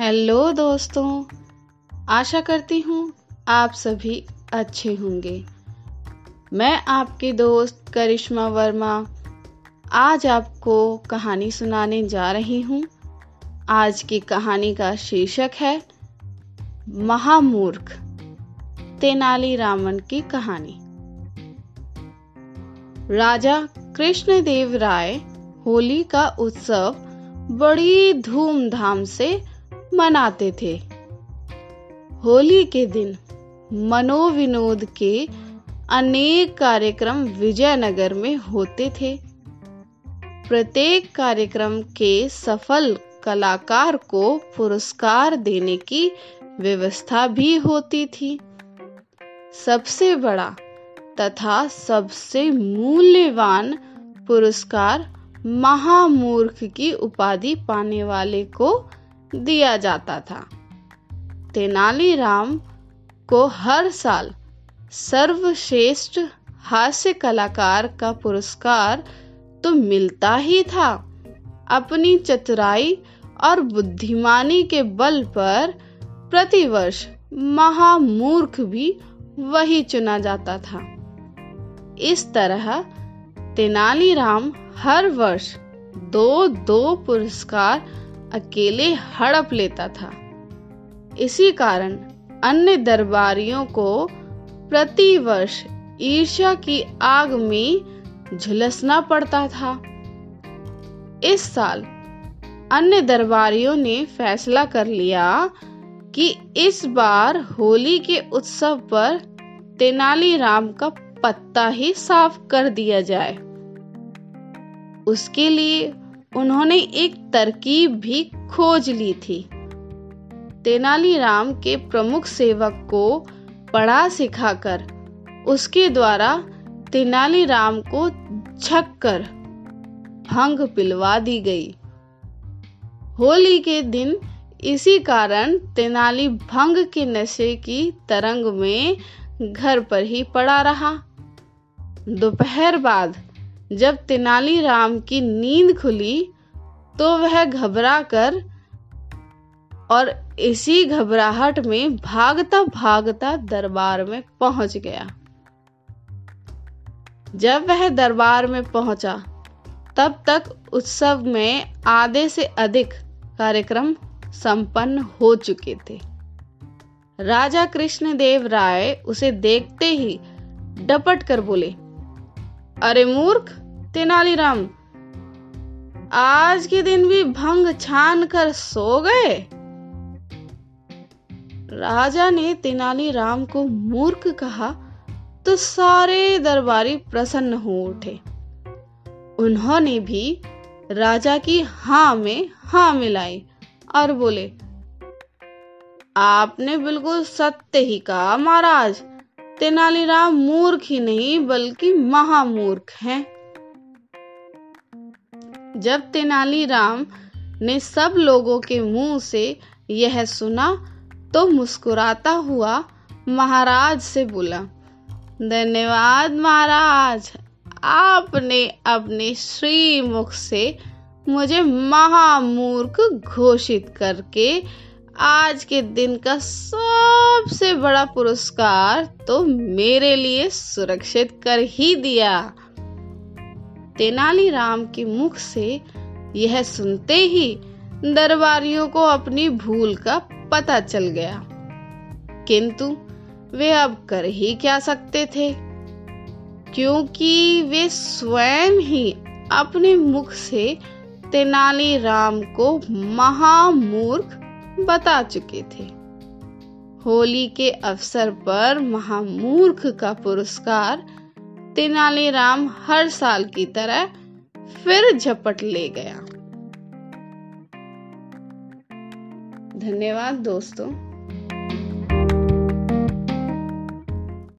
Hello दोस्तों, आशा करती हूँ आप सभी अच्छे होंगे। मैं आपकी दोस्त करिश्मा वर्मा आज आपको कहानी सुनाने जा रही हूँ। आज की कहानी का शीर्षक है, महामूर्ख, तेनाली रामन की कहानी। राजा कृष्णदेव राय होली का उत्सव बड़ी धूमधाम से मनाते थे। होली के दिन मनोविनोद के अनेक कार्यक्रम विजयनगर में होते थे। प्रत्येक कार्यक्रम के सफल कलाकार को पुरस्कार देने की व्यवस्था भी होती थी। सबसे बड़ा तथा सबसे मूल्यवान पुरस्कार महामूर्ख की उपाधि पाने वाले को दिया जाता था। तेनालीराम को हर साल सर्वश्रेष्ठ हास्य कलाकार का पुरस्कार तो मिलता ही था। अपनी चतुराई और बुद्धिमानी के बल पर प्रतिवर्ष महामूर्ख भी वही चुना जाता था। इस तरह तेनालीराम हर वर्ष दो दो पुरस्कार अकेले हड़प लेता था। इसी कारण अन्य दरबारियों को प्रतिवर्ष ईर्ष्या की आग में झुलसना पड़ता था। इस साल अन्य दरबारियों ने फैसला कर लिया कि इस बार होली के उत्सव पर तेनालीराम का पत्ता ही साफ़ कर दिया जाए। उसके लिए उन्होंने एक तरकीब भी खोज ली थी। तेनालीराम के प्रमुख सेवक को पढ़ा सिखाकर, उसके द्वारा तेनालीराम को छक्कर भंग पिलवा दी गई। होली के दिन इसी कारण तेनाली भंग के नशे की तरंग में घर पर ही पड़ा रहा। दोपहर बाद जब तेनालीराम की नींद खुली तो वह घबरा कर और इसी घबराहट में भागता भागता दरबार में पहुँच गया। जब वह दरबार में पहुँचा, तब तक उत्सव में आधे से अधिक कार्यक्रम संपन्न हो चुके थे। राजा कृष्णदेव राय उसे देखते ही डपट कर बोले, अरे मूर्ख, तेनालीराम आज के दिन भी भंग छान कर सो गए। राजा ने तेनालीराम को मूर्ख कहा तो सारे दरबारी प्रसन्न हो उठे। उन्होंने भी राजा की हाँ में हाँ मिलाई और बोले, आपने बिल्कुल सत्य ही कहा महाराज तेनालीराम मूर्ख ही नहीं, बल्कि महामूर्ख हैं। जब तेनालीराम ने सब लोगों के मुँह से यह सुना तो मुस्कुराता हुआ महाराज से बोला, धन्यवाद महाराज, आपने अपने श्री मुख से मुझे महामूर्ख घोषित करके आज के दिन का सबसे बड़ा पुरस्कार तो मेरे लिए सुरक्षित कर ही दिया। तेनालीराम के मुख से यह सुनते ही दरबारियों को अपनी भूल का पता चल गया। किंतु वे अब कर ही क्या सकते थे? क्योंकि वे स्वयं ही अपने मुख से तेनालीराम को महामूर्ख बता चुके थे। होली के अवसर पर महामूर्ख का पुरस्कार तेनालीराम हर साल की तरह फिर झपट ले गया। धन्यवाद दोस्तों।